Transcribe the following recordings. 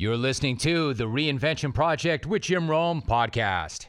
You're listening to the Reinvention Project with Jim Rome podcast.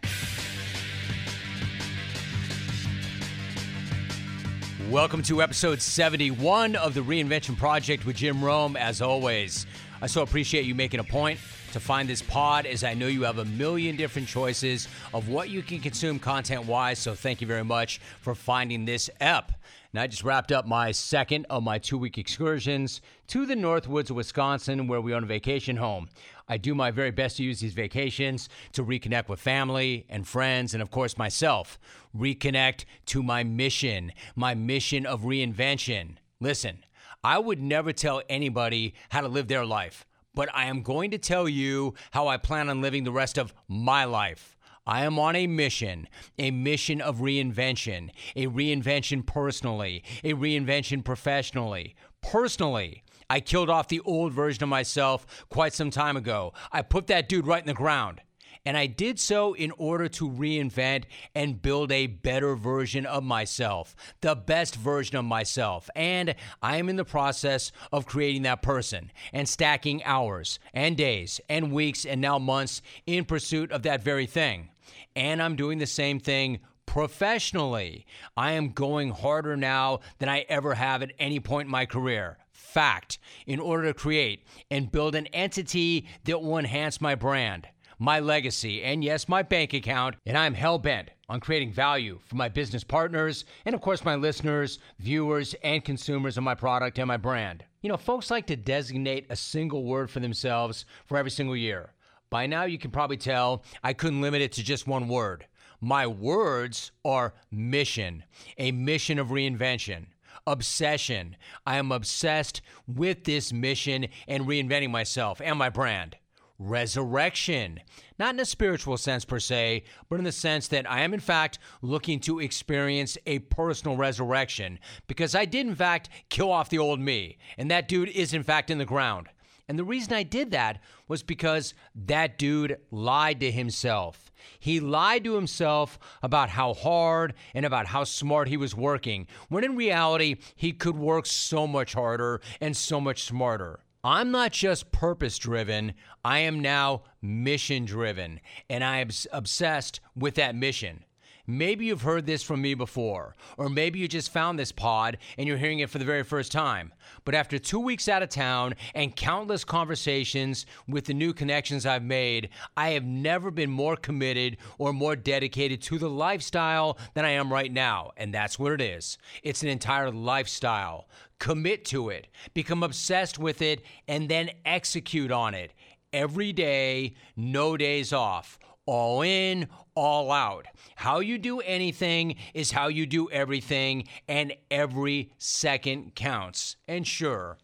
Welcome to episode 71 of the Reinvention Project with Jim Rome. As always, I so appreciate you making a point to find this pod as I know you have a million different choices of what you can consume content wise. So thank you very much for finding this ep. Now, I just wrapped up my second of my two week excursions to the Northwoods of Wisconsin, where we own a vacation home. I do my very best to use these vacations to reconnect with family and friends, and of course, myself. Reconnect to my mission, my mission of reinvention. Listen, I would never tell anybody how to live their life, but I am going to tell you how I plan on living the rest of my life. I am on a mission, a mission of reinvention, a reinvention personally, a reinvention professionally. Personally, I killed off the old version of myself quite some time ago. I put that dude right in the ground. And I did so in order to reinvent and build a better version of myself, the best version of myself. And I am in the process of creating that person and stacking hours and days and weeks and now months in pursuit of that very thing. And I'm doing the same thing professionally. I am going harder now than I ever have at any point in my career. Fact, in order to create and build an entity that will enhance my brand my legacy, and yes, my bank account. And I'm hell bent on creating value for my business partners and, of course, my listeners, viewers, and consumers of my product and my brand. You know, folks like to designate a single word for themselves for every single year. By now, you can probably tell I couldn't limit it to just one word. My words are mission, a mission of reinvention obsession. I am obsessed with this mission and reinventing myself and my brand resurrection. Not in a spiritual sense per se, but in the sense that I am, in fact, looking to experience a personal resurrection because I did, in fact, kill off the old me. And that dude is, in fact, in the ground. And the reason I did that was because that dude lied to himself. He lied to himself about how hard and about how smart he was working, when in reality, he could work so much harder and so much smarter. I'm not just purpose driven, I am now mission driven, and I am obsessed with that mission. Maybe you've heard this from me before, or maybe you just found this pod and you're hearing it for the very first time. But after two weeks out of town and countless conversations with the new connections I've made, I have never been more committed or more dedicated to the lifestyle than I am right now. And that's what it is it's an entire lifestyle. Commit to it, become obsessed with it, and then execute on it every day, no days off all in, all out. How you do anything is how you do everything, and every second counts. And sure,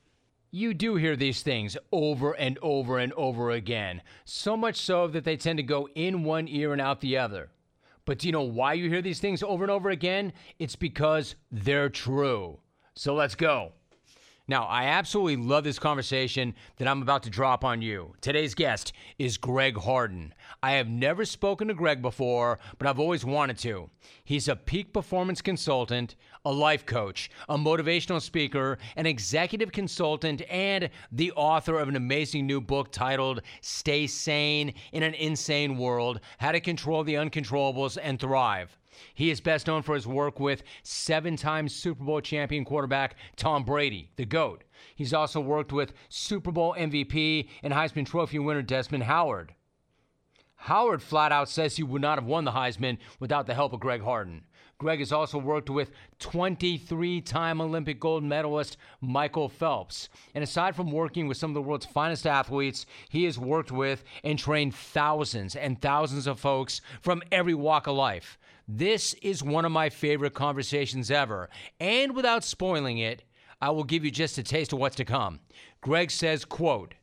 you do hear these things over and over and over again, so much so that they tend to go in one ear and out the other. But do you know why you hear these things over and over again? It's because they're true. So let's go. Now, I absolutely love this conversation that I'm about to drop on you. Today's guest is Greg Harden. I have never spoken to Greg before, but I've always wanted to. He's a peak performance consultant, a life coach, a motivational speaker, an executive consultant, and the author of an amazing new book titled Stay Sane in an Insane World How to Control the Uncontrollables and Thrive. He is best known for his work with seven time Super Bowl champion quarterback Tom Brady, the GOAT. He's also worked with Super Bowl MVP and Heisman Trophy winner Desmond Howard. Howard flat out says he would not have won the Heisman without the help of Greg Harden. Greg has also worked with 23 time Olympic gold medalist Michael Phelps. And aside from working with some of the world's finest athletes, he has worked with and trained thousands and thousands of folks from every walk of life. This is one of my favorite conversations ever. And without spoiling it, I will give you just a taste of what's to come. Greg says, quote,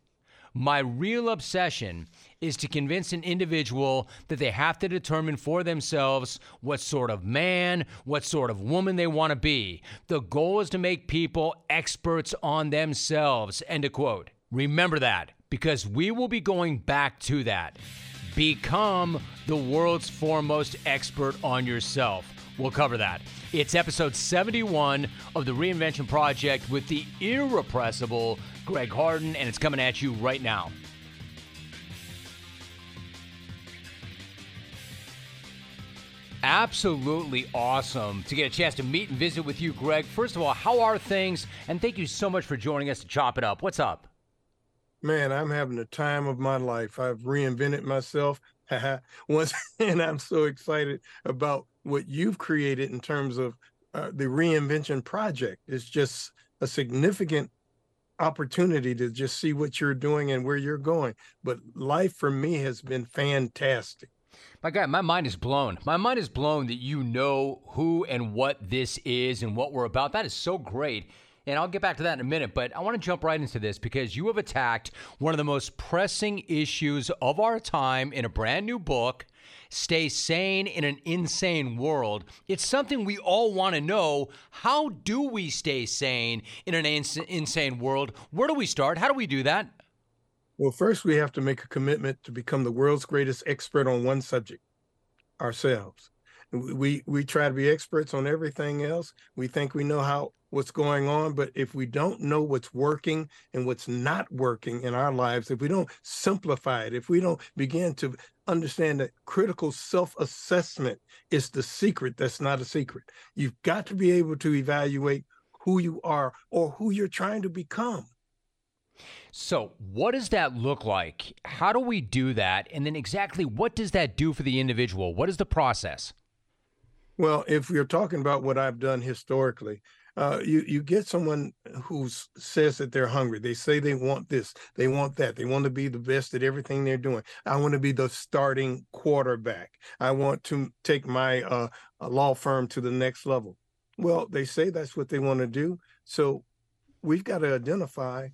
my real obsession is to convince an individual that they have to determine for themselves what sort of man, what sort of woman they want to be. The goal is to make people experts on themselves. End of quote. Remember that because we will be going back to that. Become the world's foremost expert on yourself. We'll cover that. It's episode 71 of the Reinvention Project with the irrepressible Greg Harden, and it's coming at you right now. Absolutely awesome to get a chance to meet and visit with you, Greg. First of all, how are things? And thank you so much for joining us to chop it up. What's up? Man, I'm having the time of my life. I've reinvented myself once, and I'm so excited about what you've created in terms of uh, the reinvention project. It's just a significant opportunity to just see what you're doing and where you're going. But life for me has been fantastic. My God, my mind is blown. My mind is blown that you know who and what this is and what we're about. That is so great. And I'll get back to that in a minute, but I want to jump right into this because you have attacked one of the most pressing issues of our time in a brand new book. Stay sane in an insane world. It's something we all want to know. How do we stay sane in an ins- insane world? Where do we start? How do we do that? Well, first, we have to make a commitment to become the world's greatest expert on one subject ourselves. We, we try to be experts on everything else. We think we know how what's going on, but if we don't know what's working and what's not working in our lives, if we don't simplify it, if we don't begin to understand that critical self-assessment is the secret that's not a secret. You've got to be able to evaluate who you are or who you're trying to become. So, what does that look like? How do we do that? And then, exactly what does that do for the individual? What is the process? Well, if you're talking about what I've done historically, uh, you you get someone who says that they're hungry. They say they want this, they want that, they want to be the best at everything they're doing. I want to be the starting quarterback. I want to take my uh, law firm to the next level. Well, they say that's what they want to do. So we've got to identify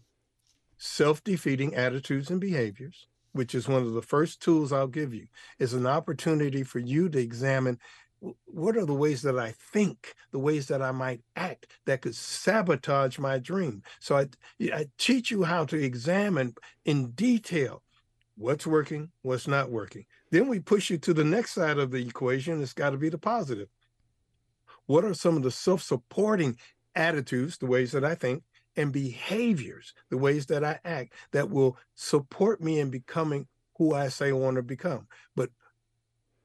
self-defeating attitudes and behaviors which is one of the first tools I'll give you, is an opportunity for you to examine what are the ways that I think, the ways that I might act that could sabotage my dream. So I, I teach you how to examine in detail what's working, what's not working. Then we push you to the next side of the equation. It's got to be the positive. What are some of the self supporting attitudes, the ways that I think, and behaviors, the ways that I act that will support me in becoming who I say I want to become. But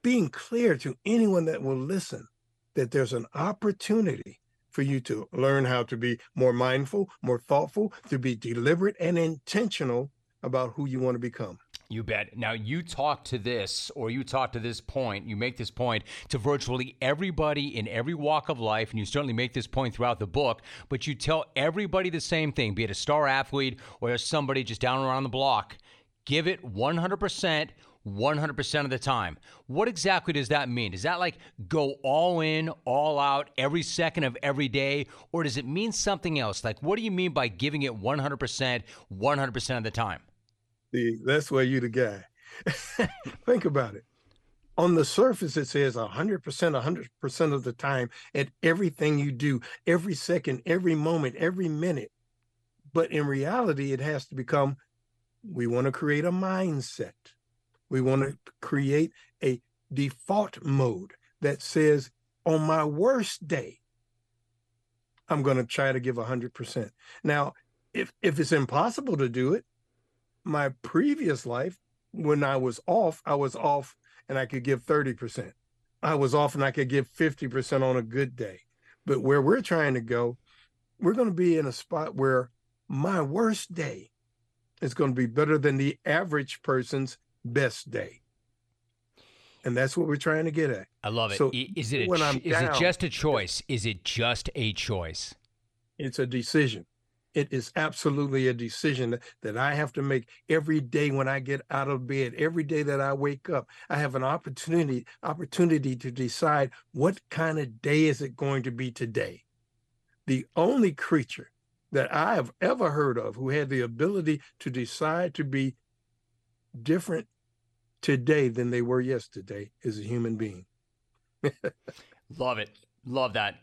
being clear to anyone that will listen that there's an opportunity for you to learn how to be more mindful, more thoughtful, to be deliberate and intentional about who you want to become. You bet. Now, you talk to this, or you talk to this point, you make this point to virtually everybody in every walk of life, and you certainly make this point throughout the book, but you tell everybody the same thing, be it a star athlete or somebody just down around the block. Give it 100%. 100% of the time. What exactly does that mean? Does that like go all in, all out every second of every day? Or does it mean something else? Like, what do you mean by giving it 100%, 100% of the time? See, that's where you're the guy. Think about it. On the surface, it says 100%, 100% of the time at everything you do, every second, every moment, every minute. But in reality, it has to become we want to create a mindset. We want to create a default mode that says, on my worst day, I'm going to try to give 100%. Now, if, if it's impossible to do it, my previous life, when I was off, I was off and I could give 30%. I was off and I could give 50% on a good day. But where we're trying to go, we're going to be in a spot where my worst day is going to be better than the average person's best day. And that's what we're trying to get at. I love it. So is it when I'm is down, it just a choice? Is it just a choice? It's a decision. It is absolutely a decision that, that I have to make every day when I get out of bed, every day that I wake up. I have an opportunity opportunity to decide what kind of day is it going to be today. The only creature that I have ever heard of who had the ability to decide to be different today than they were yesterday is a human being. Love it. Love that.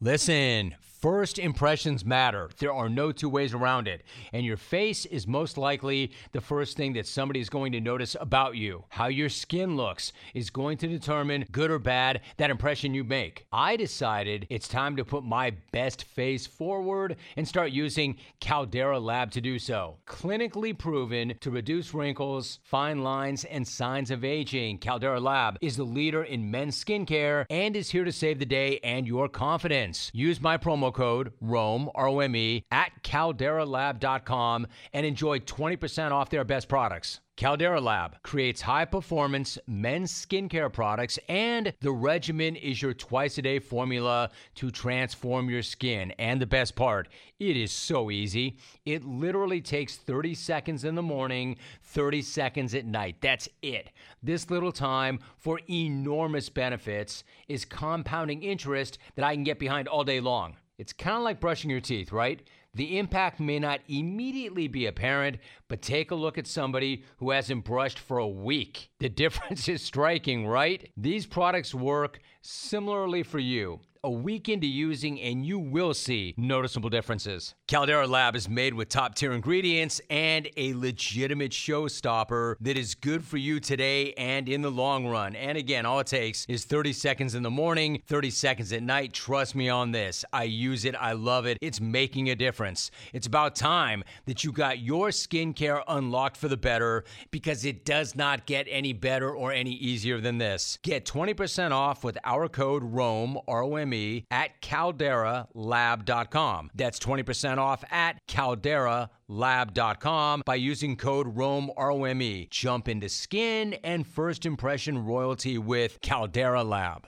Listen, First impressions matter. There are no two ways around it. And your face is most likely the first thing that somebody is going to notice about you. How your skin looks is going to determine, good or bad, that impression you make. I decided it's time to put my best face forward and start using Caldera Lab to do so. Clinically proven to reduce wrinkles, fine lines, and signs of aging, Caldera Lab is the leader in men's skincare and is here to save the day and your confidence. Use my promo code ROME, R O M E, at calderalab.com and enjoy 20% off their best products. Caldera Lab creates high performance men's skincare products, and the regimen is your twice a day formula to transform your skin. And the best part, it is so easy. It literally takes 30 seconds in the morning, 30 seconds at night. That's it. This little time for enormous benefits is compounding interest that I can get behind all day long. It's kind of like brushing your teeth, right? The impact may not immediately be apparent, but take a look at somebody who hasn't brushed for a week. The difference is striking, right? These products work similarly for you a week into using, and you will see noticeable differences. Caldera Lab is made with top tier ingredients and a legitimate showstopper that is good for you today and in the long run. And again, all it takes is 30 seconds in the morning, 30 seconds at night. Trust me on this. I use it, I love it. It's making a difference. It's about time that you got your skincare unlocked for the better because it does not get any better or any easier than this. Get 20% off with our code ROME, R O M E, at calderalab.com. That's 20% off at calderalab.com by using code ROME, R O M E. Jump into skin and first impression royalty with Caldera Lab.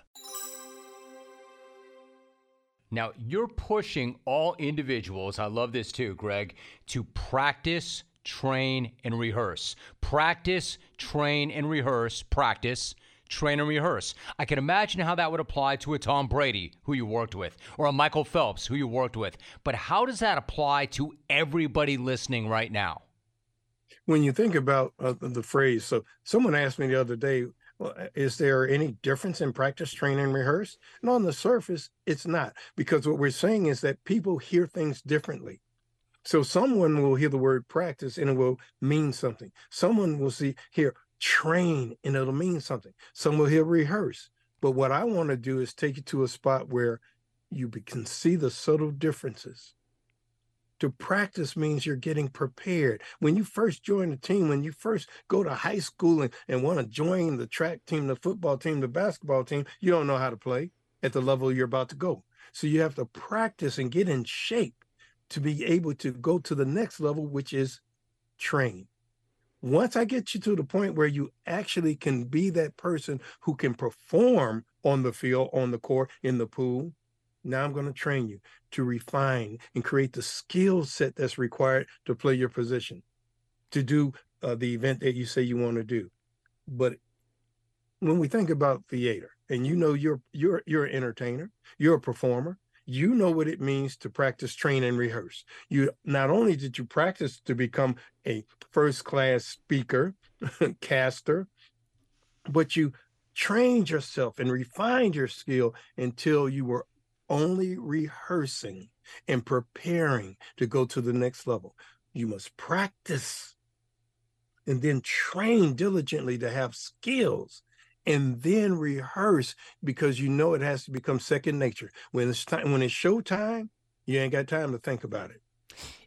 Now, you're pushing all individuals, I love this too, Greg, to practice, train, and rehearse. Practice, train, and rehearse, practice, train, and rehearse. I can imagine how that would apply to a Tom Brady, who you worked with, or a Michael Phelps, who you worked with. But how does that apply to everybody listening right now? When you think about uh, the phrase, so someone asked me the other day, well, is there any difference in practice, train, and rehearse? And on the surface, it's not, because what we're saying is that people hear things differently. So someone will hear the word practice and it will mean something. Someone will see hear train and it'll mean something. Some will hear rehearse. But what I want to do is take you to a spot where you can see the subtle differences. To practice means you're getting prepared. When you first join the team, when you first go to high school and, and want to join the track team, the football team, the basketball team, you don't know how to play at the level you're about to go. So you have to practice and get in shape to be able to go to the next level, which is train. Once I get you to the point where you actually can be that person who can perform on the field, on the court, in the pool, now I'm going to train you to refine and create the skill set that's required to play your position, to do uh, the event that you say you want to do. But when we think about theater, and you know you're you're you're an entertainer, you're a performer, you know what it means to practice, train, and rehearse. You not only did you practice to become a first class speaker, caster, but you trained yourself and refined your skill until you were only rehearsing and preparing to go to the next level. You must practice and then train diligently to have skills and then rehearse because you know it has to become second nature. When it's time, when it's show time, you ain't got time to think about it.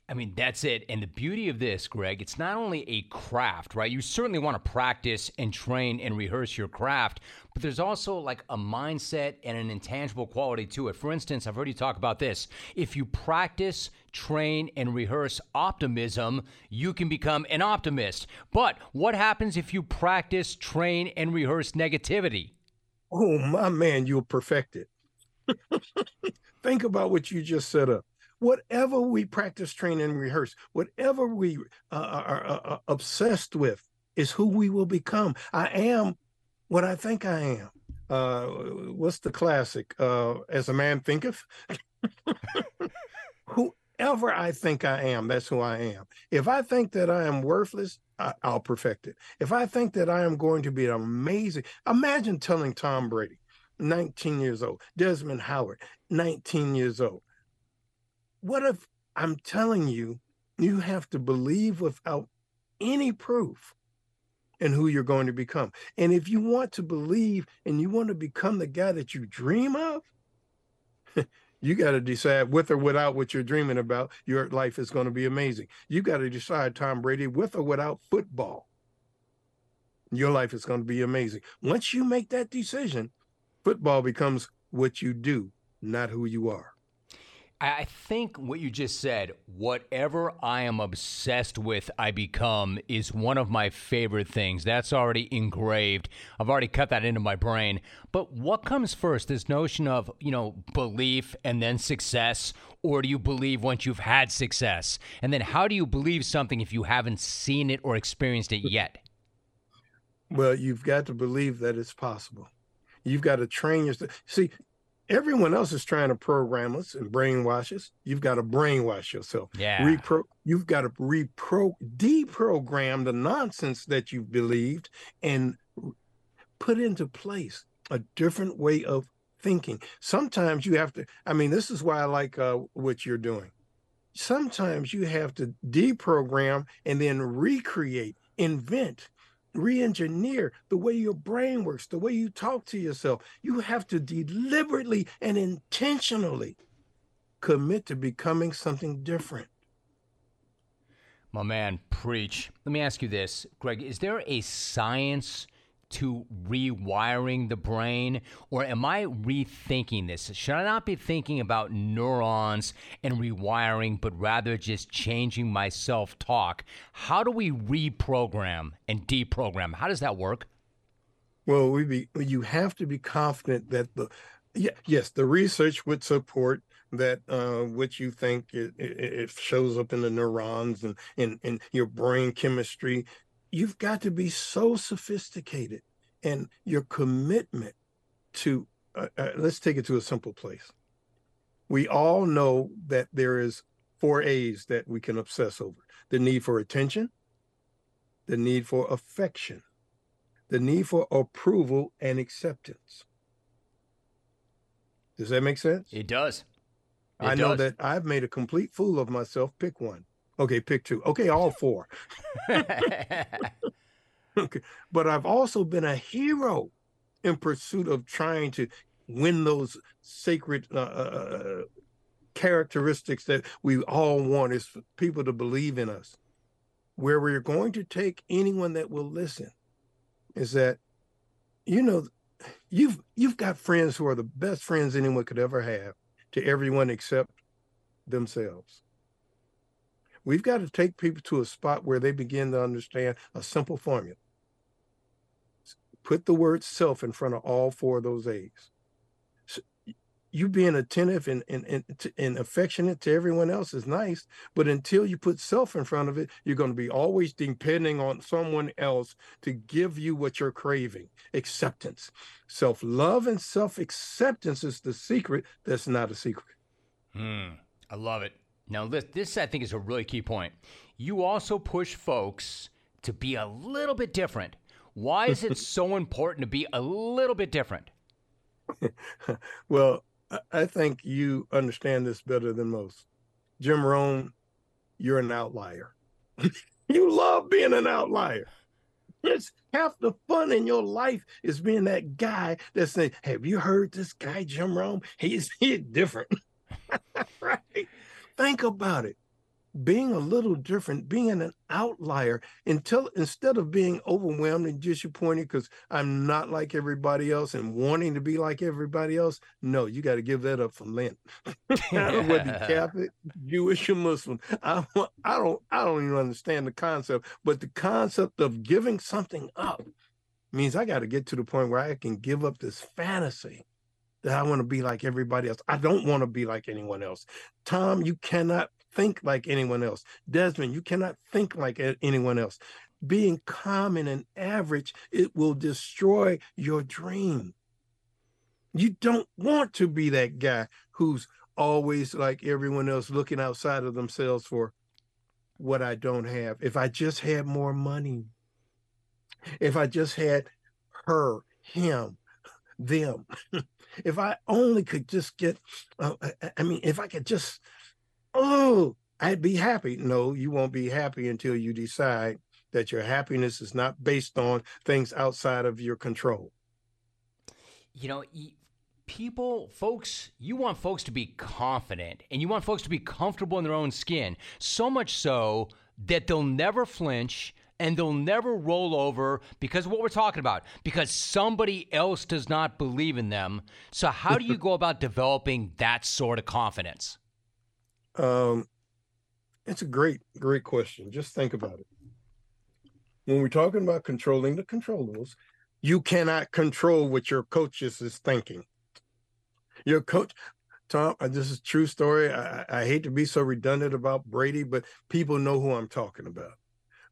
I mean, that's it. And the beauty of this, Greg, it's not only a craft, right? You certainly want to practice and train and rehearse your craft, but there's also like a mindset and an intangible quality to it. For instance, I've heard you talk about this. If you practice, train, and rehearse optimism, you can become an optimist. But what happens if you practice, train, and rehearse negativity? Oh, my man, you'll perfect it. Think about what you just set up whatever we practice, train, and rehearse, whatever we uh, are, are, are obsessed with, is who we will become. I am what I think I am. Uh, what's the classic? Uh, As a man thinketh. Whoever I think I am, that's who I am. If I think that I am worthless, I, will perfect it. If I think that I am going to be amazing, imagine telling Tom Brady, 19 years old, Desmond Howard, 19 years old, what if I'm telling you, you have to believe without any proof in who you're going to become. And if you want to believe and you want to become the guy that you dream of, you got to decide with or without what you're dreaming about, your life is going to be amazing. You got to decide, Tom Brady, with or without football, your life is going to be amazing. Once you make that decision, football becomes what you do, not who you are. I think what you just said, whatever I am obsessed with, I become, is one of my favorite things. That's already engraved. I've already cut that into my brain. But what comes first? This notion of, you know, belief and then success? Or do you believe once you've had success? And then how do you believe something if you haven't seen it or experienced it yet? Well, you've got to believe that it's possible. You've got to train yourself. See, everyone else is trying to program us and brainwash us. You've got to brainwash yourself. Yeah. Repro- you've got to repro deprogram the nonsense that you've believed and put into place a different way of thinking. Sometimes you have to, I mean, this is why I like uh, what you're doing. Sometimes you have to deprogram and then recreate, invent re-engineer the way your brain works the way you talk to yourself. You have to deliberately and intentionally commit to becoming something different. My man preach. Let me ask you this greg is there a science to rewiring the brain? Or am I rethinking this? Should I not be thinking about neurons and rewiring, but rather just changing my self talk? How do we reprogram and deprogram? How does that work? Well, we be you have to be confident that the yeah, yes, the research would support that uh, what you think it, it, shows up in the neurons and in, in your brain chemistry you've got to be so sophisticated and your commitment to uh, uh, let's take it to a simple place we all know that there is four a's that we can obsess over the need for attention the need for affection the need for approval and acceptance does that make sense it does it I does. know that I've made a complete fool of myself. Pick one. Okay, pick two. Okay, all four. okay. But I've also been a hero in pursuit of trying to win those sacred uh, uh, uh characteristics that we all want is for people to believe in us. Where we're going to take anyone that will listen is that, you know, you've you've got friends who are the best friends anyone could ever have to everyone except themselves. We've got to take people to a spot where they begin to understand a simple formula. Put the word self in front of all four of those A's. So you being attentive and, and, and, and affectionate to everyone else is nice, but until you put self in front of it, you're going to be always depending on someone else to give you what you're craving acceptance. Self love and self acceptance is the secret that's not a secret. Hmm. I love it. Now, this, this I think is a really key point. You also push folks to be a little bit different. Why is it so important to be a little bit different? well, I think you understand this better than most. Jim Rome, you're an outlier. you love being an outlier. It's half the fun in your life is being that guy that's saying, Have you heard this guy, Jim Rome? He's he's different. right? Think about it being a little different, being an outlier, until instead of being overwhelmed and disappointed because I'm not like everybody else and wanting to be like everybody else, no, you got to give that up for Lent. I don't whether Catholic, Jewish, or Muslim. I, I don't I don't even understand the concept, but the concept of giving something up means I got to get to the point where I can give up this fantasy that I want to be like everybody else. I don't want to be like anyone else. Tom, you cannot think like anyone else. Desmond, you cannot think like anyone else. Being common and average, it will destroy your dream. You don't want to be that guy who's always like everyone else looking outside of themselves for what I don't have. If I just had more money, if I just had her, him, them, if I only could just get, uh, I mean, if I could just oh, I'd be happy. No, you won't be happy until you decide that your happiness is not based on things outside of your control. You know, people, folks, you want folks to be confident and you want folks to be comfortable in their own skin. So much so that they'll never flinch and they'll never roll over because of what we're talking about, because somebody else does not believe in them. So, how do you go about developing that sort of confidence? Um, it's a great, great question. Just think about it. When we're talking about controlling the controllables, you cannot control what your coaches is thinking. Your coach, Tom, uh, this is true story. I, I hate to be so redundant about Brady, but people know who I'm talking about.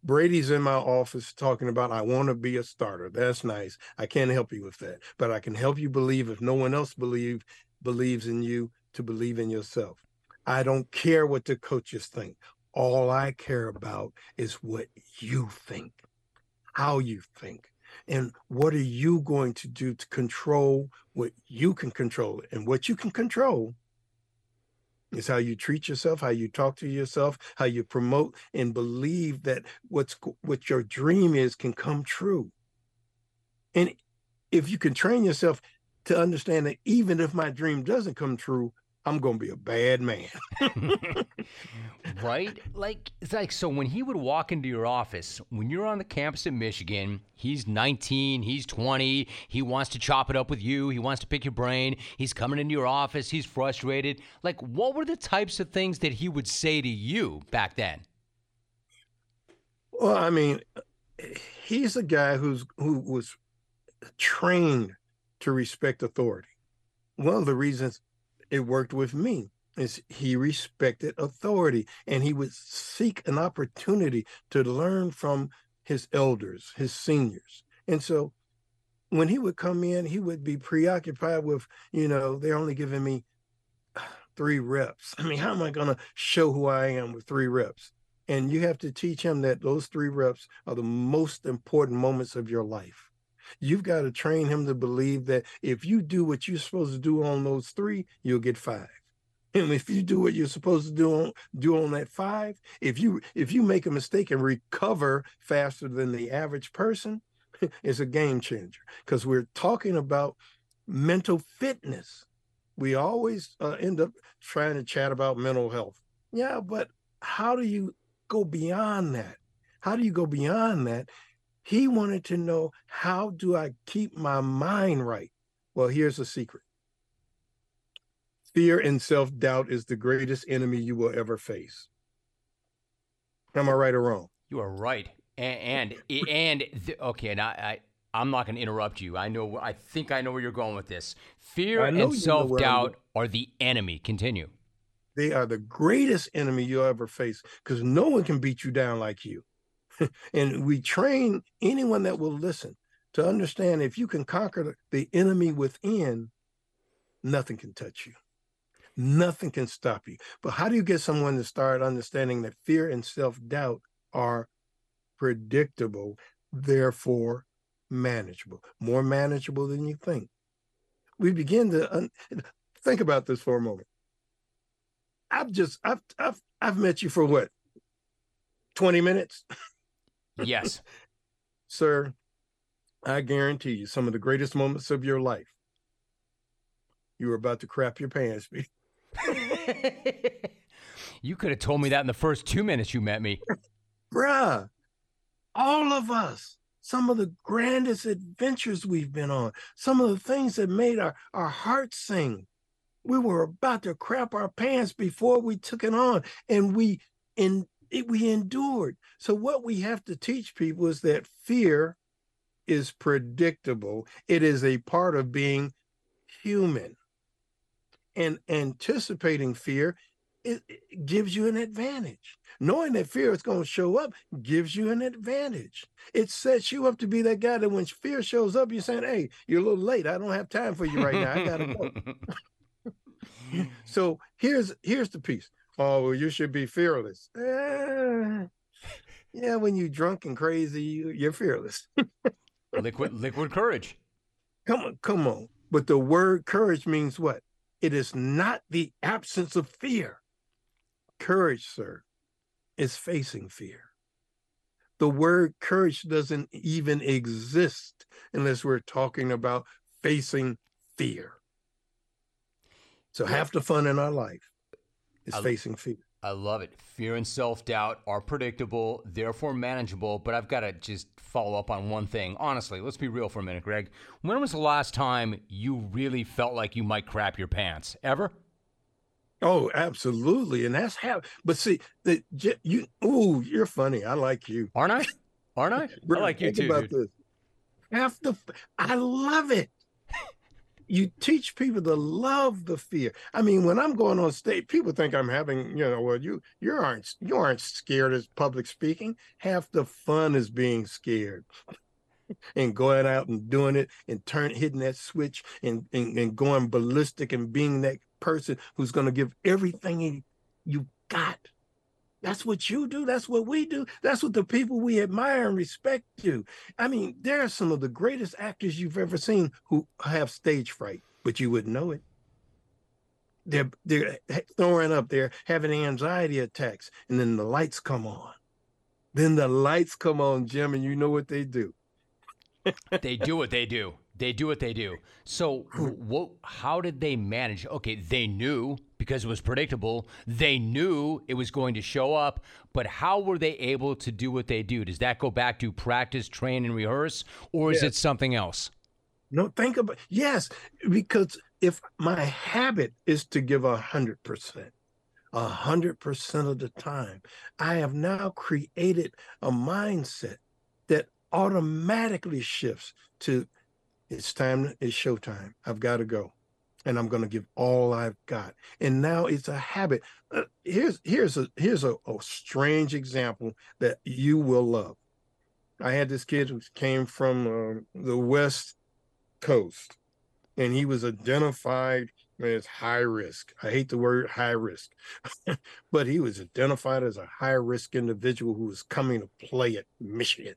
Brady's in my office talking about, I want to be a starter. That's nice. I can't help you with that, but I can help you believe if no one else believe believes in you to believe in yourself. I don't care what the coaches think. All I care about is what you think, how you think, and what are you going to do to control what you can control. And what you can control is how you treat yourself, how you talk to yourself, how you promote and believe that what's what your dream is can come true. And if you can train yourself to understand that even if my dream doesn't come true, I'm gonna be a bad man. right? Like it's like so when he would walk into your office, when you're on the campus in Michigan, he's 19, he's 20, he wants to chop it up with you, he wants to pick your brain, he's coming into your office, he's frustrated. Like what were the types of things that he would say to you back then? Well, I mean, he's a guy who's who was trained to respect authority. One of the reasons it worked with me is he respected authority and he would seek an opportunity to learn from his elders, his seniors. And so when he would come in, he would be preoccupied with, you know, they're only giving me three reps. I mean, how am I going to show who I am with three reps? And you have to teach him that those three reps are the most important moments of your life. You've got to train him to believe that if you do what you're supposed to do on those three, you'll get five. And if you do what you're supposed to do on do on that five, if you if you make a mistake and recover faster than the average person, it's a game changer because we're talking about mental fitness. We always uh, end up trying to chat about mental health. Yeah, but how do you go beyond that? How do you go beyond that he wanted to know how do I keep my mind right? Well, here's the secret. Fear and self-doubt is the greatest enemy you will ever face. Am I right or wrong? You are right. And and, and the, okay, and I, I I'm not going to interrupt you. I know. I think I know where you're going with this. Fear and self doubt are the enemy. Continue. They are the greatest enemy you'll ever face because no one can beat you down like you. And we train anyone that will listen to understand if you can conquer the enemy within, nothing can touch you. Nothing can stop you. But how do you get someone to start understanding that fear and self doubt are predictable, therefore manageable, more manageable than you think? We begin to un- think about this for a moment. I've just I've I've I've met you for what 20 minutes Yes. Sir, I guarantee you some of the greatest moments of your life, you were about to crap your pants. you could have told me that in the first two minutes you met me. Bruh, all of us, some of the grandest adventures we've been on, some of the things that made our, our hearts sing. We were about to crap our pants before we took it on, and we in it, we endured. So what we have to teach people is that fear is predictable. It is a part of being human. And anticipating fear it, it gives you an advantage. Knowing that fear is going to show up gives you an advantage. It sets you up to be that guy that when fear shows up, you're saying, Hey, you're a little late. I don't have time for you right now. I gotta go. so here's here's the piece oh, well, you should be fearless. Eh, yeah, when you're drunk and crazy, you, are fearless. liquid, liquid courage. Come on, come on. But the word courage means what? It is not the absence of fear. courage, sir, is facing fear. The word courage doesn't even exist unless we're talking about facing fear. So half the fun in our life is I, facing fear. I love it. Fear and self doubt are predictable, therefore manageable. But I've got to just follow up on one thing. Honestly, let's be real for a minute, Greg. When was the last time you really felt like you might crap your pants? Ever? Oh, absolutely, and that's how. But see, the you. Oh, you're funny. I like you. Aren't I? Aren't I? I like you too. About this. Half the. I love it. You teach people to love the fear. I mean, when I'm going on stage, people think I'm having, you know, well, you you aren't you aren't scared as public speaking. Half the fun is being scared. and going out and doing it and turn hitting that switch and, and, and going ballistic and being that person who's going to give everything you got. That's what you do. That's what we do. That's what the people we admire and respect do. I mean, there are some of the greatest actors you've ever seen who have stage fright, but you wouldn't know it. They're they're throwing up, they're having anxiety attacks, and then the lights come on. Then the lights come on, Jim, and you know what they do. they do what they do. They do what they do. So, hmm. what? How did they manage? Okay, they knew because it was predictable. They knew it was going to show up, but how were they able to do what they do? Does that go back to practice, train, and rehearse, or is it something else? No, think about yes, because if my habit is to give a hundred percent, a hundred percent of the time, I have now created a mindset that automatically shifts to it's time, it's showtime. I've got to go. And I'm going to give all I've got. And now it's a habit. Uh, here's here's a here's a, a strange example that you will love. I had this kid who came from uh, the West Coast, and he was identified as high risk. I hate the word high risk, but he was identified as a high risk individual who was coming to play at Michigan.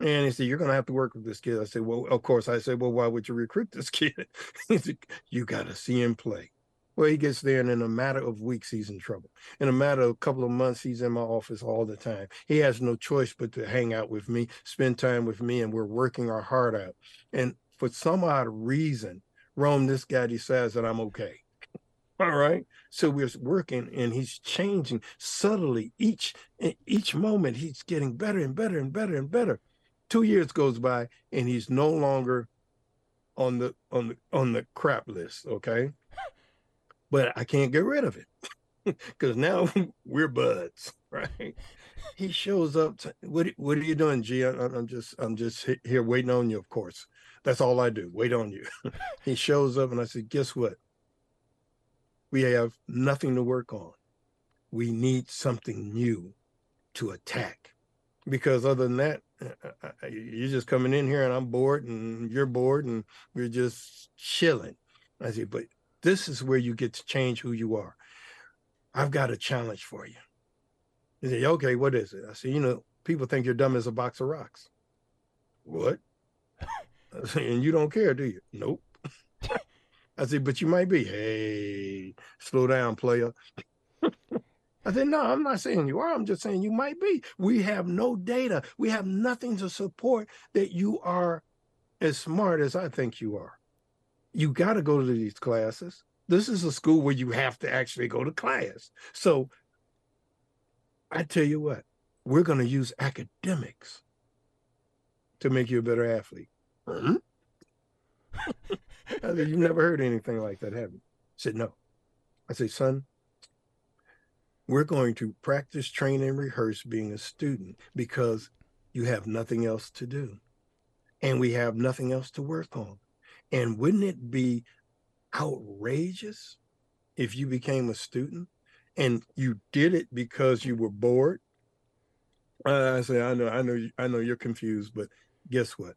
And he said, You're going to have to work with this kid. I said, Well, of course. I said, Well, why would you recruit this kid? he said, You got to see him play. Well, he gets there, and in a matter of weeks, he's in trouble. In a matter of a couple of months, he's in my office all the time. He has no choice but to hang out with me, spend time with me, and we're working our heart out. And for some odd reason, Rome, this guy decides that I'm okay. All right. So we're working and he's changing subtly each each moment. He's getting better and better and better and better two years goes by and he's no longer on the on the on the crap list okay? But i can't get rid of it because now we're buds right? He shows up to, what what are you doing g? I, i'm just i'm just here waiting on you of course. That's all i do wait on you. He shows up and i said guess what? We have nothing to work on. We need something new to attack because other than that uh, uh, uh, you're just coming in here and I'm bored and you're bored and we're just chilling. I said, but this is where you get to change who you are. I've got a challenge for you. He said, okay, what is it? I said, you know, people think you're dumb as a box of rocks. What? Said, and you don't care, do you? Nope. I said, but you might be. Hey, slow down, player. I said, no, I'm not saying you are. I'm just saying you might be. We have no data. We have nothing to support that you are as smart as I think you are. You got to go to these classes. This is a school where you have to actually go to class. So I tell you what, we're going to use academics to make you a better athlete. Hmm? I said, You've never heard anything like that, have you? I said, No. I said, Son, we're going to practice, train, and rehearse being a student because you have nothing else to do. And we have nothing else to work on. And wouldn't it be outrageous if you became a student and you did it because you were bored? Uh, I say, I know, I know, I know you're confused, but guess what?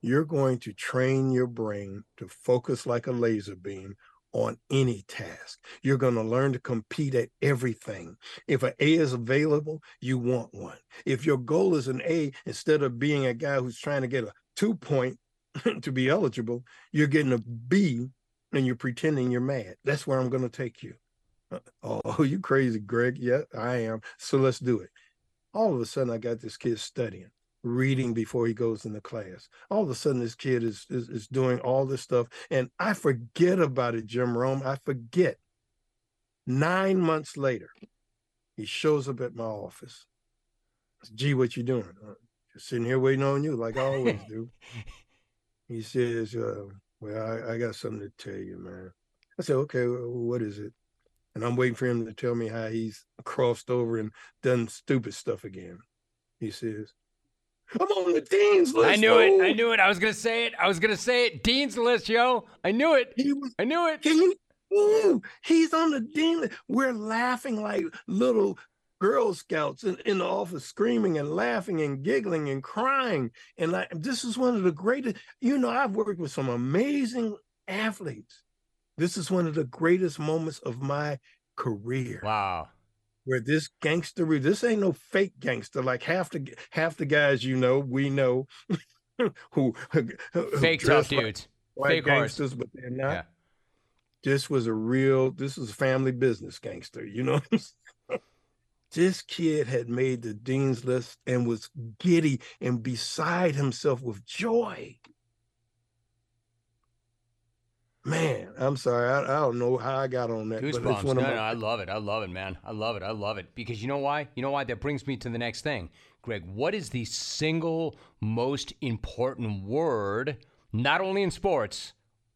You're going to train your brain to focus like a laser beam on any task. You're going to learn to compete at everything. If an A is available, you want one. If your goal is an A, instead of being a guy who's trying to get a two point to be eligible, you're getting a B and you're pretending you're mad. That's where I'm going to take you. Uh, oh, you crazy, Greg? Yeah, I am. So let's do it. All of a sudden, I got this kid studying, reading before he goes into class. All of a sudden, this kid is, is, is doing all this stuff, and I forget about it, Jim Rome. I forget. Nine months later, he shows up at my office. Gee, what you doing? Uh, just sitting here waiting on you, like I always do. He says, uh, "Well, I, I got something to tell you, man." I said, "Okay, well, what is it?" and I'm waiting for him to tell me how he's crossed over and done stupid stuff again. He says, I'm on the dean's list. I knew it. I knew it. I was gonna say it. I was gonna say it. Dean's list, yo. I knew it. He was, I knew it. He, ooh, he's on the dean list. We're laughing like little Girl Scouts in, in the office, screaming and laughing and giggling and crying. And like this is one of the greatest. You know, I've worked with some amazing athletes this is one of the greatest moments of my career. Wow. Where this gangster, this ain't no fake gangster. Like half the half the guys you know, we know, who, who fake tough dudes, fake gangsters, horse. but they're not. Yeah. This was a real. This was a family business gangster. You know. this kid had made the dean's list and was giddy and beside himself with joy man, I'm sorry. I, I, don't know how I got on that. Goosebumps. no, no, I love it. I love it, man. I love it. I love it. Because you know why? You know why? That brings me to the next thing. Greg, what is the single most important word, not only in sports,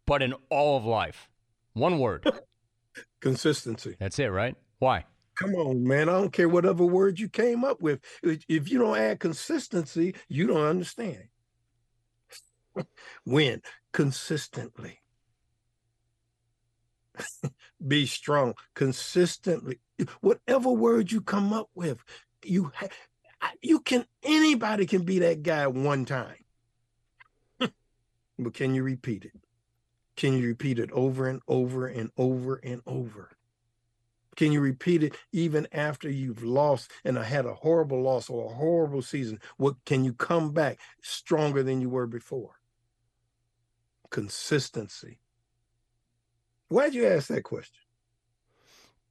but in all of life? One word. Consistency. That's it, right? Why? Come on, man. I don't care whatever word you came up with. If you don't add consistency, you don't understand. Win consistently. be strong consistently. Whatever word you come up with, you ha- you can anybody can be that guy one time. but can you repeat it? Can you repeat it over and over and over and over? Can you repeat it even after you've lost and had a horrible loss or a horrible season? What can you come back stronger than you were before? Consistency. Why'd you ask that question?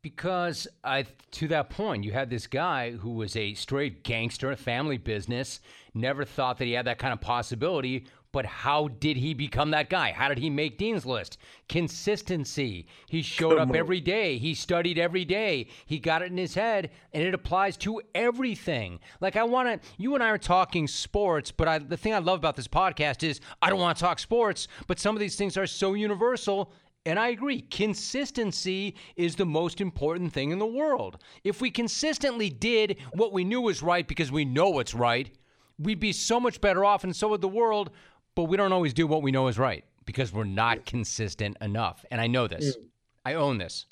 Because I, to that point, you had this guy who was a straight gangster, a family business, never thought that he had that kind of possibility. But how did he become that guy? How did he make Dean's List? Consistency. He showed Come up on. every day. He studied every day. He got it in his head, and it applies to everything. Like I want to. You and I are talking sports, but I, the thing I love about this podcast is I don't want to talk sports, but some of these things are so universal and I agree, consistency is the most important thing in the world. If we consistently did what we knew was right because we know what's right, we'd be so much better off, and so would the world. But we don't always do what we know is right because we're not consistent enough. And I know this, mm. I own this.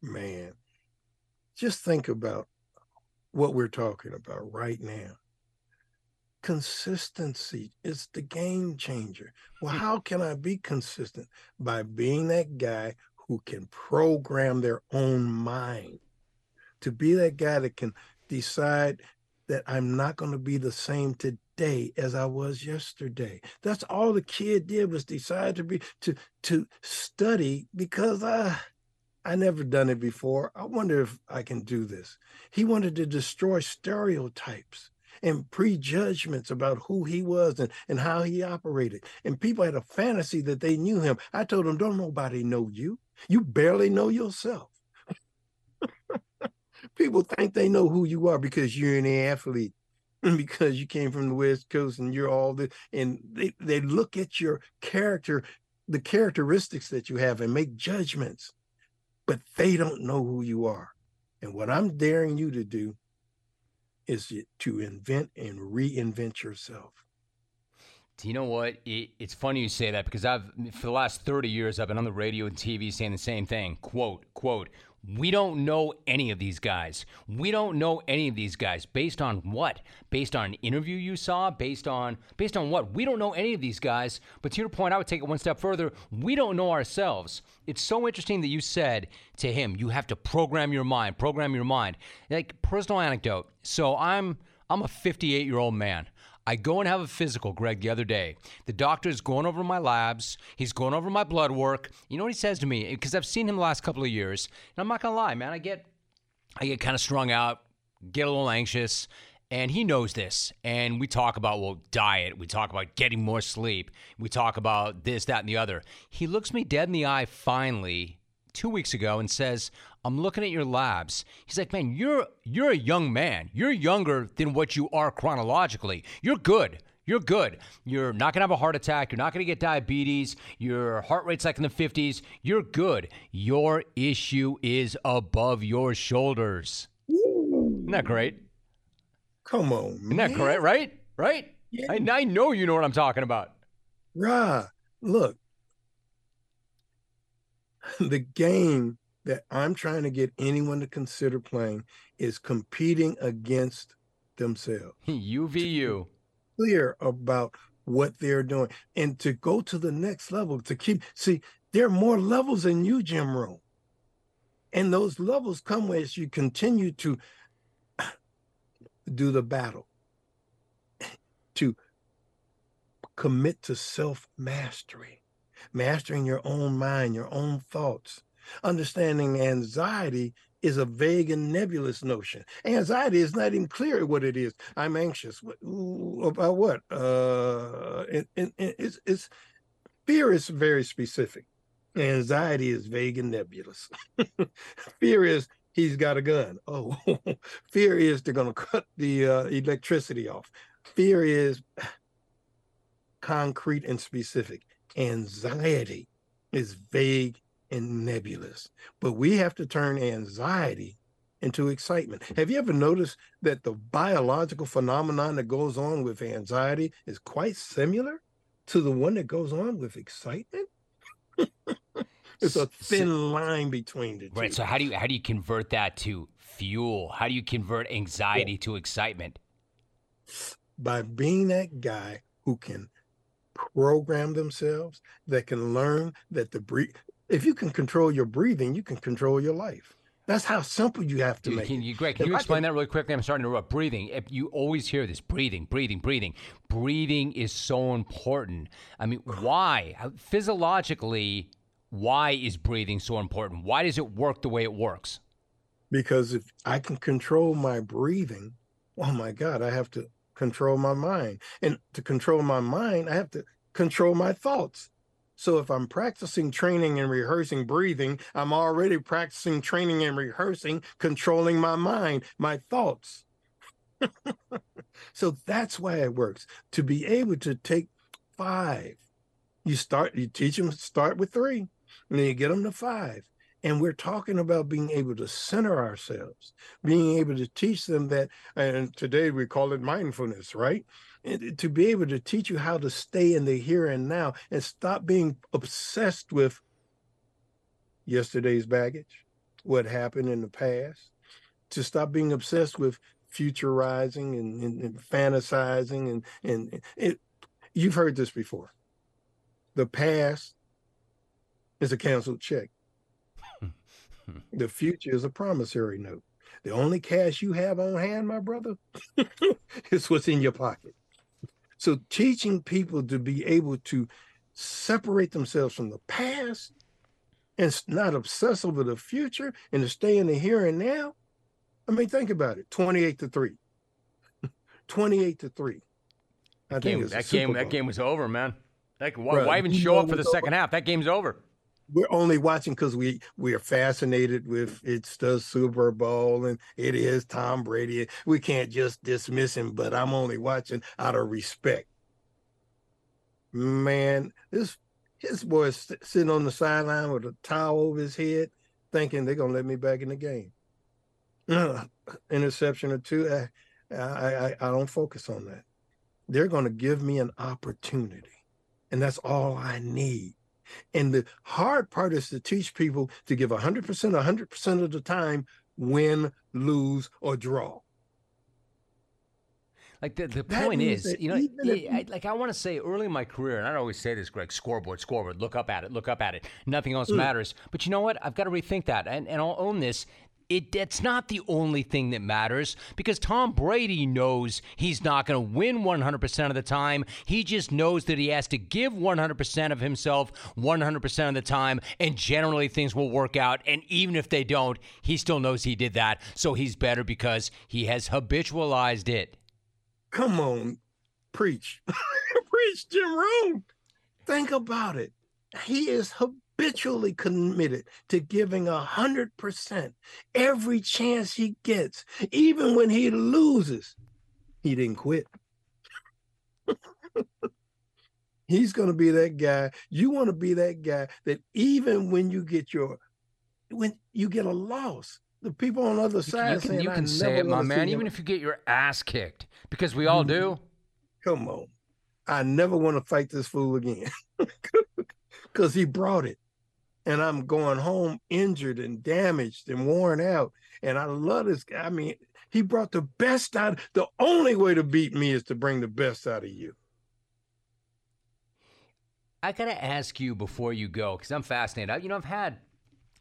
Man, just think about what we're talking about right now consistency is the game changer. Well, mm. how can I be consistent? By being that guy who can program their own mind, to be that guy that can decide that I'm not going to be the same today as I was yesterday. That's all the kid did was decide to be to to study because I I never done it before. I wonder if I can do this. He wanted to destroy stereotypes and prejudgments about who he was and, and how he operated. And people had a fantasy that they knew him. I told them, don't nobody know you. You barely know yourself. people think they know who you are because you're an athlete because you came from the west coast and you're all the and they, they look at your character the characteristics that you have and make judgments but they don't know who you are and what i'm daring you to do is to invent and reinvent yourself. Do you know what? It, it's funny you say that because I've, for the last 30 years, I've been on the radio and TV saying the same thing. Quote, quote, we don't know any of these guys. We don't know any of these guys based on what? Based on an interview you saw? Based on based on what? We don't know any of these guys. But to your point, I would take it one step further. We don't know ourselves. It's so interesting that you said to him, you have to program your mind, program your mind. Like personal anecdote. So I'm I'm a 58 year old man. I go and have a physical, Greg, the other day. The doctor's going over my labs. He's going over my blood work. You know what he says to me? Because I've seen him the last couple of years. And I'm not going to lie, man. I get, I get kind of strung out, get a little anxious. And he knows this. And we talk about, well, diet. We talk about getting more sleep. We talk about this, that, and the other. He looks me dead in the eye finally two weeks ago and says, I'm looking at your labs. He's like, man, you're you're a young man. You're younger than what you are chronologically. You're good. You're good. You're not going to have a heart attack. You're not going to get diabetes. Your heart rate's like in the 50s. You're good. Your issue is above your shoulders. Isn't that great? Come on, Isn't that great? Right? Right? Yeah. I, I know you know what I'm talking about. Rah, look, the game that I'm trying to get anyone to consider playing is competing against themselves. UVU. Clear about what they're doing and to go to the next level to keep see there are more levels than you Jim Rome and those levels come as you continue to do the battle to commit to self mastery mastering your own mind your own thoughts understanding anxiety is a vague and nebulous notion. Anxiety is not even clear what it is. I'm anxious What- about what? Uh, it, it, it's, it's fear is very specific. Anxiety is vague and nebulous. fear is he's got a gun. Oh, fear is they're going to cut the uh, electricity off. Fear is concrete and specific. Anxiety is vague and nebulous. But we have to turn anxiety into excitement. Have you ever noticed that the biological phenomenon that goes on with anxiety is quite similar to the one that goes on with excitement? it's a thin line between the two. Right. So how do you how do you convert that to fuel? How do you convert anxiety to excitement? by being that guy who can program themselves, that can learn that the breathe. If you can control your breathing, you can control your life. That's how simple you have to Dude, make can you, Greg, can If you explain can- that really quickly? I'm starting to interrupt. Breathing. If you always hear this breathing, breathing, breathing. Breathing is so important. I mean, why? Physiologically, why is breathing so important? Why does it work the way it works? because if I can control my breathing, oh my God, I have to control my mind. And to control my mind, I have to control my thoughts. So if I'm practicing training and rehearsing breathing, I'm already practicing training and rehearsing controlling my mind, my thoughts. so that's why it works. To be able to take five, you start, you teach them to start with three, and then you get them to five. And we're talking about being able to center ourselves, being able to teach them that, and today we call it mindfulness, right? And uh, to be able to teach you how to stay in the here and now and stop being obsessed with yesterday's baggage, what happened in the past, to stop being obsessed with futurizing and, and, and fantasizing and and it you've heard this before. The past is a canceled check. The future is a promissory note. The only cash you have on hand, my brother, is what's in your pocket. So teaching people to be able to separate themselves from the past and not obsess over the future and to stay in the here and now. I mean, think about it. 28 to 3. 28 to 3. I Game, it's a that game, that game was over, man. Like, why, why even show up for the second half? That game's over. We're only watching because we we are fascinated with it's the Super Bowl and it is Tom Brady. We can't just dismiss him, but I'm only watching out of respect. Man, this his boy is sitting on the sideline with a towel over his head, thinking they're gonna let me back in the game. Interception or two, I, I I I don't focus on that. They're gonna give me an opportunity, and that's all I need. And the hard part is to teach people to give 100%, 100% of the time, win, lose, or draw. Like the, the That point is, you know, even if I, I- like I want to say early in my career, and I always say this, Greg, scoreboard, scoreboard, look up at it, look up at it. Nothing else Mm. matters. But you know what? I've got to rethink that, and, and I'll own this. It that's not the only thing that matters because Tom Brady knows he's not going to win 100% of the time. He just knows that he has to give 100% of himself 100% of the time and generally things will work out and even if they don't, he still knows he did that. So he's better because he has habitualized it. Come on. Preach. Preach Jim Rome. Think about it. He is habitually committed to giving a hundred percent every chance he gets, even when he loses. He didn't quit. He's going to be that guy. You want to be that guy that even when you get your, when you get a loss, the people on the other side you can, saying, you can say it, my man, even if you get your ass kicked, because we all mm-hmm. do. Come on. I never want to fight this fool again because he brought it and I'm going home injured and damaged and worn out. And I love this guy. I mean, he brought the best out. The only way to beat me is to bring the best out of you. I gotta ask you before you go because I'm fascinated. You know, I've had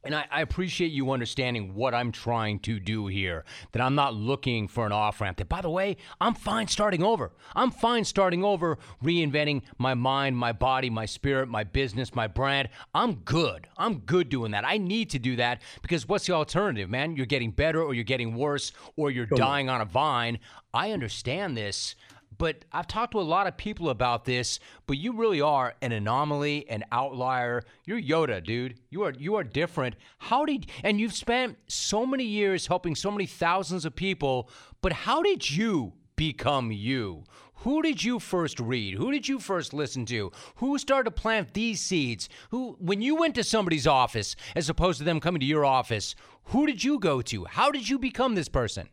and I, I, appreciate you understanding what I'm trying to do here. That I'm not looking for an off ramp. That, by the way, I'm fine starting over. I'm fine starting over, reinventing my mind, my body, my spirit, my business, my brand. I'm good. I'm good doing that. I need to do that because what's the alternative, man? You're getting better or you're getting worse or you're dying on a vine. I understand this but I've talked to a lot of people about this, but you really are an anomaly, an outlier. You're Yoda, dude. You are you are different. How did and you've spent so many years helping so many thousands of people, but how did you become you? Who did you first read? Who did you first listen to? Who started to plant these seeds? Who when you went to somebody's office as opposed to them coming to your office, who did you go to? How did you become this person?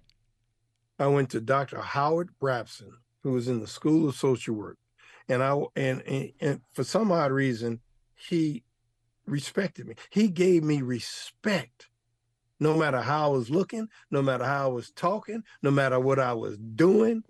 I went to Dr. Howard Brabson who was in the School of Social Work, and I and, and, and for some odd reason, he respected me. He gave me respect, no matter how I was looking, no matter how I was talking, no matter what I was doing.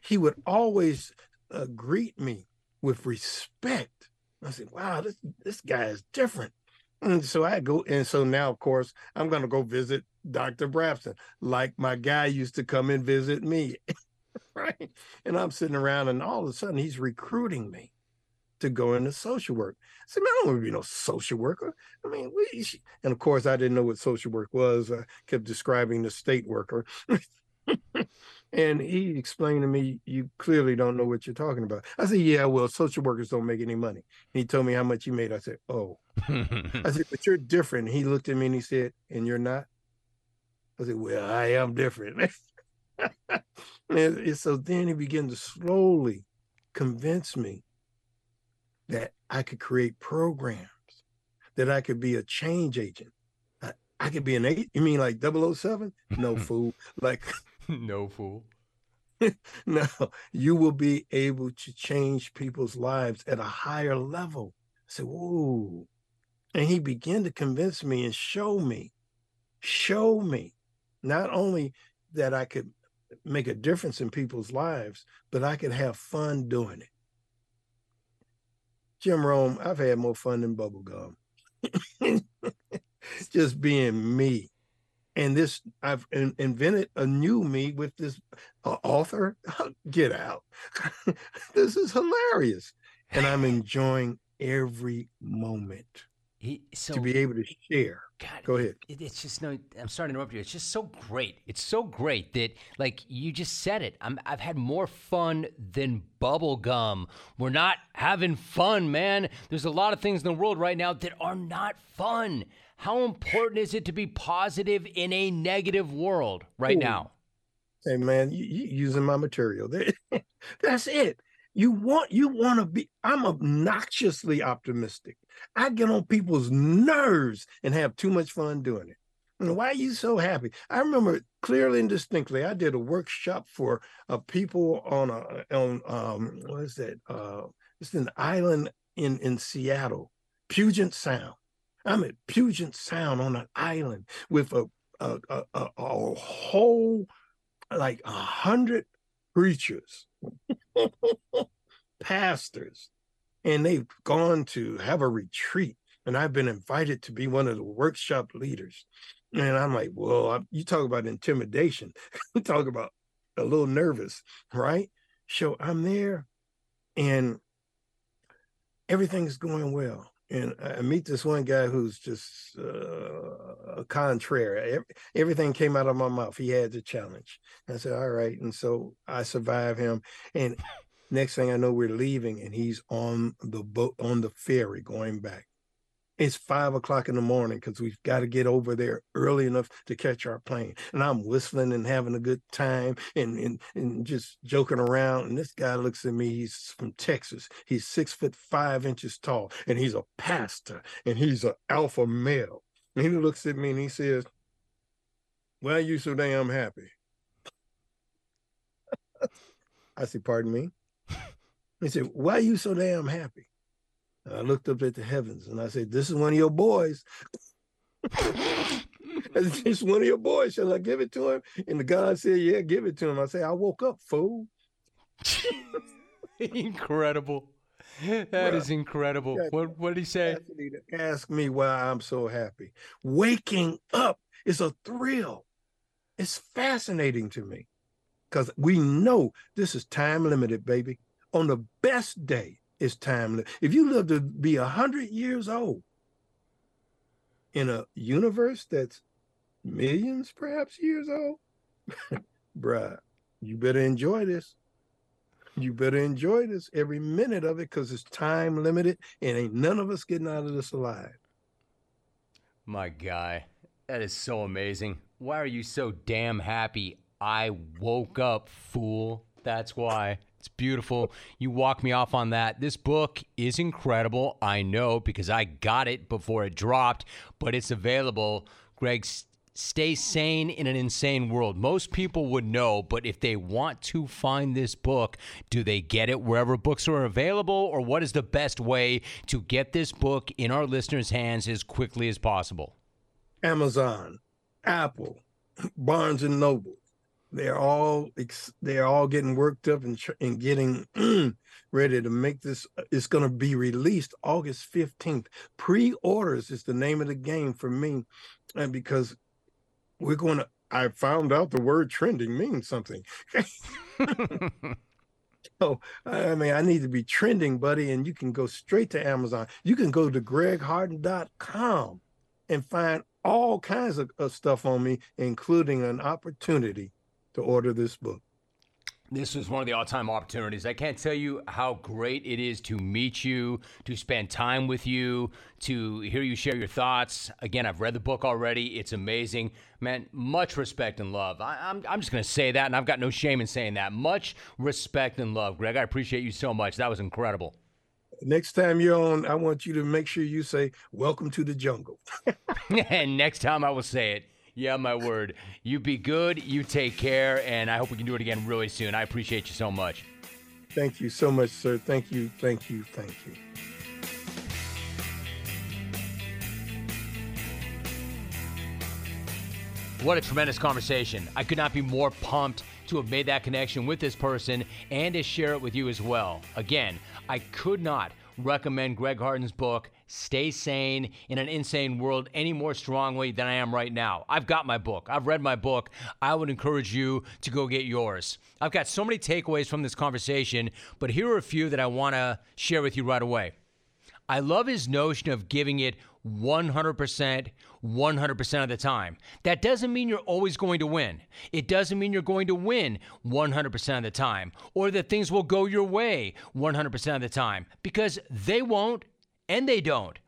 He would always uh, greet me with respect. I said, "Wow, this this guy is different." And so I go, and so now, of course, I'm going to go visit Dr. Brabson, like my guy used to come and visit me. right? And I'm sitting around, and all of a sudden he's recruiting me to go into social work. I said, man, I don't want to be no social worker. I mean, we, and of course, I didn't know what social work was. I kept describing the state worker. and he explained to me, you clearly don't know what you're talking about. I said, yeah, well, social workers don't make any money. And he told me how much he made. I said, oh. I said, but you're different. He looked at me and he said, and you're not? I said, well, I am different. and so then he began to slowly convince me that I could create programs, that I could be a change agent. I, I could be an eight. You mean like 007? No fool. Like no fool. no, you will be able to change people's lives at a higher level. I said, whoa. And he began to convince me and show me, show me not only that I could make a difference in people's lives, but I could have fun doing it. Jim Rome, I've had more fun than bubblegum. Just being me. And this, I've in, invented a new me with this uh, author. Get out. this is hilarious. And I'm enjoying every moment he, so, to be able to share. God, Go ahead. It, it's just no. I'm sorry to interrupt you. It's just so great. It's so great that like you just said it. I'm, I've had more fun than bubble gum. We're not having fun, man. There's a lot of things in the world right now that are not fun. How important is it to be positive in a negative world right Ooh. now? Hey man, you, you using my material. That's it. You want you want to be. I'm obnoxiously optimistic. I get on people's nerves and have too much fun doing it. And why are you so happy? I remember clearly and distinctly. I did a workshop for uh, people on a on um what is that? Uh, it's an island in in Seattle, Puget Sound. I'm at Puget Sound on an island with a a, a, a, a whole like a hundred preachers, pastors, and they've gone to have a retreat. And I've been invited to be one of the workshop leaders. And I'm like, well, I, you talk about intimidation. you talk about a little nervous, right? So I'm there and everything's going well. And I meet this one guy who's just uh, a contrary. Everything came out of my mouth. He had the challenge. I said, all right. And so I survived him. And next thing I know, we're leaving and he's on the boat, on the ferry going back it's five o'clock in the morning because we've got to get over there early enough to catch our plane. And I'm whistling and having a good time and, and, and just joking around. And this guy looks at me, he's from Texas. He's six foot five inches tall, and he's a pastor and he's an alpha male. And he looks at me and he says, Why are you so damn happy? I said, Pardon me. He said, Why are you so damn happy? I looked up at the heavens and I said, This is one of your boys. It's just one of your boys. Shall I give it to him? And the God said, Yeah, give it to him. I say, I woke up, fool. incredible. That Bruh, is incredible. What what did he say? Ask me why I'm so happy. Waking up is a thrill. It's fascinating to me because we know this is time limited, baby. On the best day, it's time. Limited. If you live to be a hundred years old in a universe that's millions, perhaps years old, bruh, you better enjoy this. You better enjoy this every minute of it because it's time limited and ain't none of us getting out of this alive. My guy, that is so amazing. Why are you so damn happy? I woke up, fool. That's why. It's beautiful. You walk me off on that. This book is incredible. I know because I got it before it dropped, but it's available. Greg, stay sane in an insane world. Most people would know, but if they want to find this book, do they get it wherever books are available, or what is the best way to get this book in our listeners' hands as quickly as possible? Amazon, Apple, Barnes and Noble they're all they're all getting worked up and, and getting ready to make this uh, it's going to be released august 15th pre-orders is the name of the game for me and because we're going to i found out the word trending means something. So i mean i need to be trending buddy and you can go straight to amazon. You can go to gregharden.com and find all kinds of, of stuff on me including an opportunity to order this book. This was one of the all time opportunities. I can't tell you how great it is to meet you, to spend time with you, to hear you share your thoughts. Again, I've read the book already. It's amazing. Man, much respect and love. I, am I'm, I'm just going to say that, and I've got no shame in saying that. Much respect and love, Greg. I appreciate you so much. That was incredible. Next time you're on, I want you to make sure you say, Welcome to the jungle. and next time I will say it. Yeah, my word. You be good. You take care. And I hope we can do it again really soon. I appreciate you so much. Thank you so much, sir. Thank you. Thank you. Thank you. What a tremendous conversation. I could not be more pumped to have made that connection with this person and to share it with you as well. Again, I could not recommend Greg Harden's book, Stay Sane in an Insane World, any more strongly than I am right now. I've got my book. I've read my book. I would encourage you to go get yours. I've got so many takeaways from this conversation, but here are a few that I want to share with you right away. I love his notion of giving it 100%, 100% of the time. That doesn't mean you're always going to win. It doesn't mean you're going to win 100% of the time or that things will go your way 100% of the time because they won't and they don't.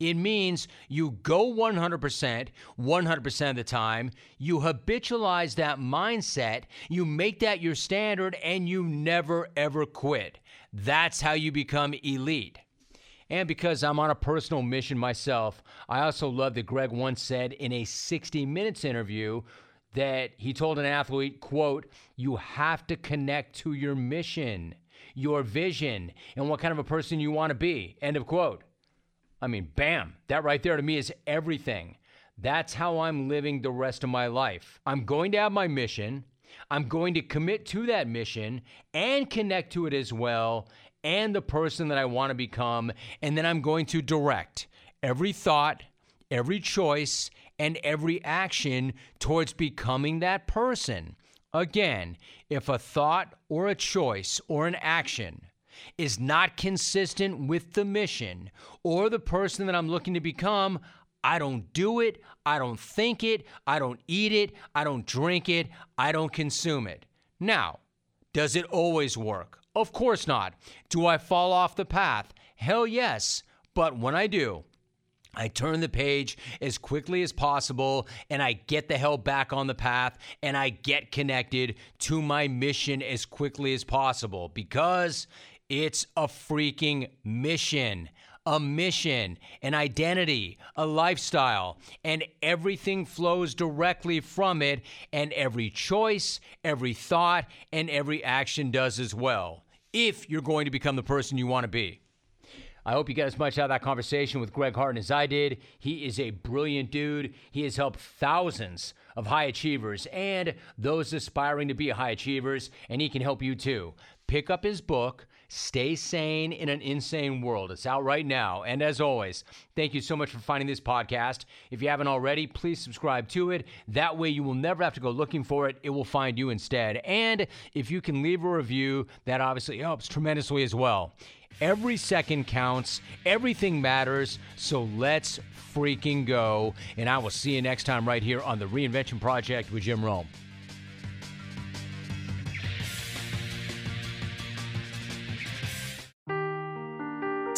It means you go 100%, 100% of the time. You habitualize that mindset. You make that your standard and you never, ever quit. That's how you become elite. And because I'm on a personal mission myself, I also love that Greg once said in a 60 Minutes interview that he told an athlete, quote, you have to connect to your mission, your vision, and what kind of a person you want to be, end of quote. I mean, bam, that right there to me is everything. That's how I'm living the rest of my life. I'm going to have my mission. I'm going to commit to that mission and connect to it as well and the person that I want to become. And then I'm going to direct every thought, every choice, and every action towards becoming that person. Again, if a thought or a choice or an action is not consistent with the mission or the person that I'm looking to become, I don't do it, I don't think it, I don't eat it, I don't drink it, I don't consume it. Now, does it always work? Of course not. Do I fall off the path? Hell yes. But when I do, I turn the page as quickly as possible and I get the hell back on the path and I get connected to my mission as quickly as possible because it's a freaking mission. A mission, an identity, a lifestyle, and everything flows directly from it, and every choice, every thought, and every action does as well, if you're going to become the person you want to be. I hope you get as much out of that conversation with Greg Harden as I did. He is a brilliant dude. He has helped thousands of high achievers and those aspiring to be high achievers, and he can help you too. Pick up his book, Stay Sane in an Insane World. It's out right now. And as always, thank you so much for finding this podcast. If you haven't already, please subscribe to it. That way, you will never have to go looking for it, it will find you instead. And if you can leave a review, that obviously helps tremendously as well. Every second counts, everything matters, so let's freaking go. And I will see you next time right here on the Reinvention Project with Jim Rome.